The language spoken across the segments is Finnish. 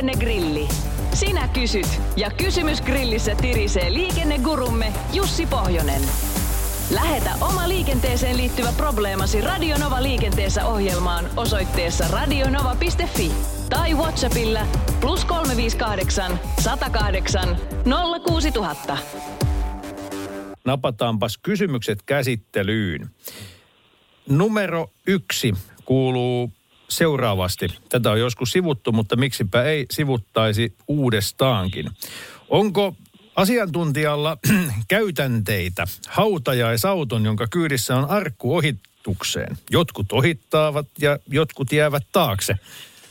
Liikennegrilli. Sinä kysyt ja kysymys grillissä tirisee liikennegurumme Jussi Pohjonen. Lähetä oma liikenteeseen liittyvä probleemasi Radionova liikenteessä ohjelmaan osoitteessa radionova.fi tai Whatsappilla plus 358 108 06000. Napataanpas kysymykset käsittelyyn. Numero yksi kuuluu seuraavasti. Tätä on joskus sivuttu, mutta miksipä ei sivuttaisi uudestaankin. Onko asiantuntijalla käytänteitä hautajaisauton, jonka kyydissä on arkku ohitukseen? Jotkut ohittaavat ja jotkut jäävät taakse.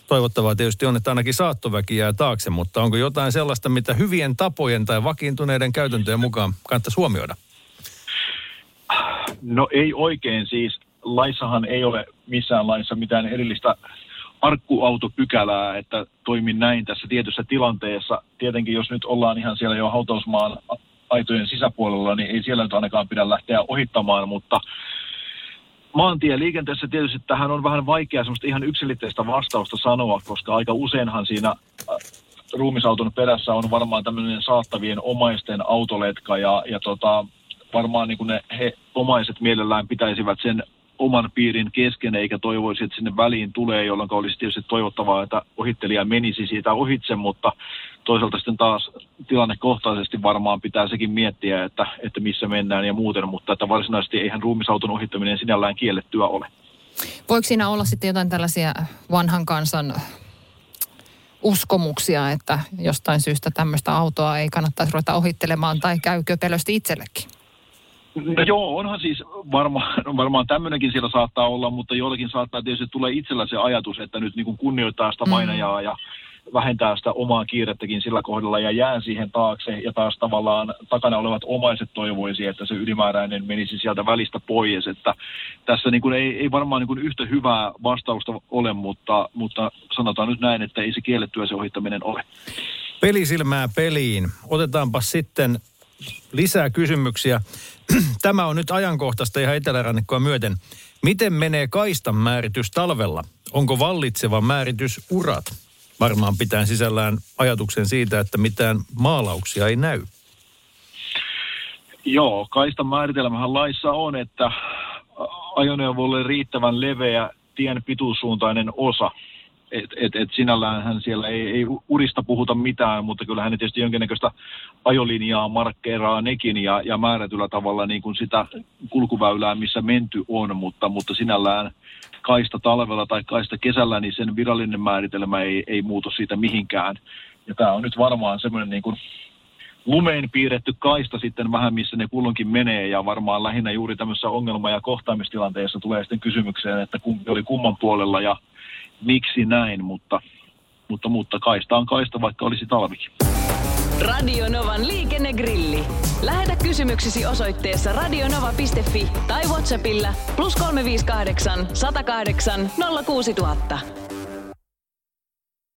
Toivottavaa tietysti on, että ainakin saattoväki jää taakse, mutta onko jotain sellaista, mitä hyvien tapojen tai vakiintuneiden käytäntöjen mukaan kannattaisi huomioida? No ei oikein siis. Laissahan ei ole missään laissa mitään erillistä arkkuautopykälää, että toimin näin tässä tietyssä tilanteessa. Tietenkin jos nyt ollaan ihan siellä jo hautausmaan aitojen sisäpuolella, niin ei siellä nyt ainakaan pidä lähteä ohittamaan, mutta maantieliikenteessä tietysti tähän on vähän vaikea semmoista ihan yksilitteistä vastausta sanoa, koska aika useinhan siinä ruumisauton perässä on varmaan tämmöinen saattavien omaisten autoletka ja, ja tota, varmaan niin kuin ne he omaiset mielellään pitäisivät sen oman piirin kesken, eikä toivoisi, että sinne väliin tulee, jolloin olisi tietysti toivottavaa, että ohittelija menisi siitä ohitse, mutta toisaalta sitten taas tilannekohtaisesti varmaan pitää sekin miettiä, että, että missä mennään ja muuten, mutta että varsinaisesti eihän ruumisauton ohittaminen sinällään kiellettyä ole. Voiko siinä olla sitten jotain tällaisia vanhan kansan uskomuksia, että jostain syystä tämmöistä autoa ei kannattaisi ruveta ohittelemaan tai käykö pelösti itsellekin? No joo, onhan siis varmaan, varmaan tämmöinenkin siellä saattaa olla, mutta jollakin saattaa tietysti tulla itsellä se ajatus, että nyt niin kuin kunnioittaa sitä mainajaa mm. ja vähentää sitä omaa kiirettäkin sillä kohdalla ja jää siihen taakse ja taas tavallaan takana olevat omaiset toivoisi, että se ylimääräinen menisi sieltä välistä pois. Että tässä niin kuin ei, ei varmaan niin kuin yhtä hyvää vastausta ole, mutta, mutta sanotaan nyt näin, että ei se kiellettyä se ohittaminen ole. Pelisilmää peliin. Otetaanpa sitten lisää kysymyksiä. Tämä on nyt ajankohtaista ihan etelärannikkoa myöten. Miten menee kaistan määritys talvella? Onko vallitseva määritys urat? Varmaan pitää sisällään ajatuksen siitä, että mitään maalauksia ei näy. Joo, kaistan määritelmähän laissa on, että ajoneuvolle riittävän leveä tien pituussuuntainen osa – et, et, et sinällään hän siellä ei, ei urista puhuta mitään, mutta kyllä hän tietysti jonkinnäköistä ajolinjaa markkeeraa nekin ja, ja määrätyllä tavalla niin kuin sitä kulkuväylää, missä menty on, mutta, mutta sinällään kaista talvella tai kaista kesällä, niin sen virallinen määritelmä ei, ei muutu siitä mihinkään. Ja tämä on nyt varmaan semmoinen niin lumeen piirretty kaista sitten vähän, missä ne kulloinkin menee, ja varmaan lähinnä juuri tämmöisessä ongelma- ja kohtaamistilanteessa tulee sitten kysymykseen, että kumpi oli kumman puolella, ja miksi näin, mutta, mutta, mutta kaista on kaista, vaikka olisi talvikin. Radio Novan liikennegrilli. Lähetä kysymyksesi osoitteessa radionova.fi tai Whatsappilla plus 358 108 06000.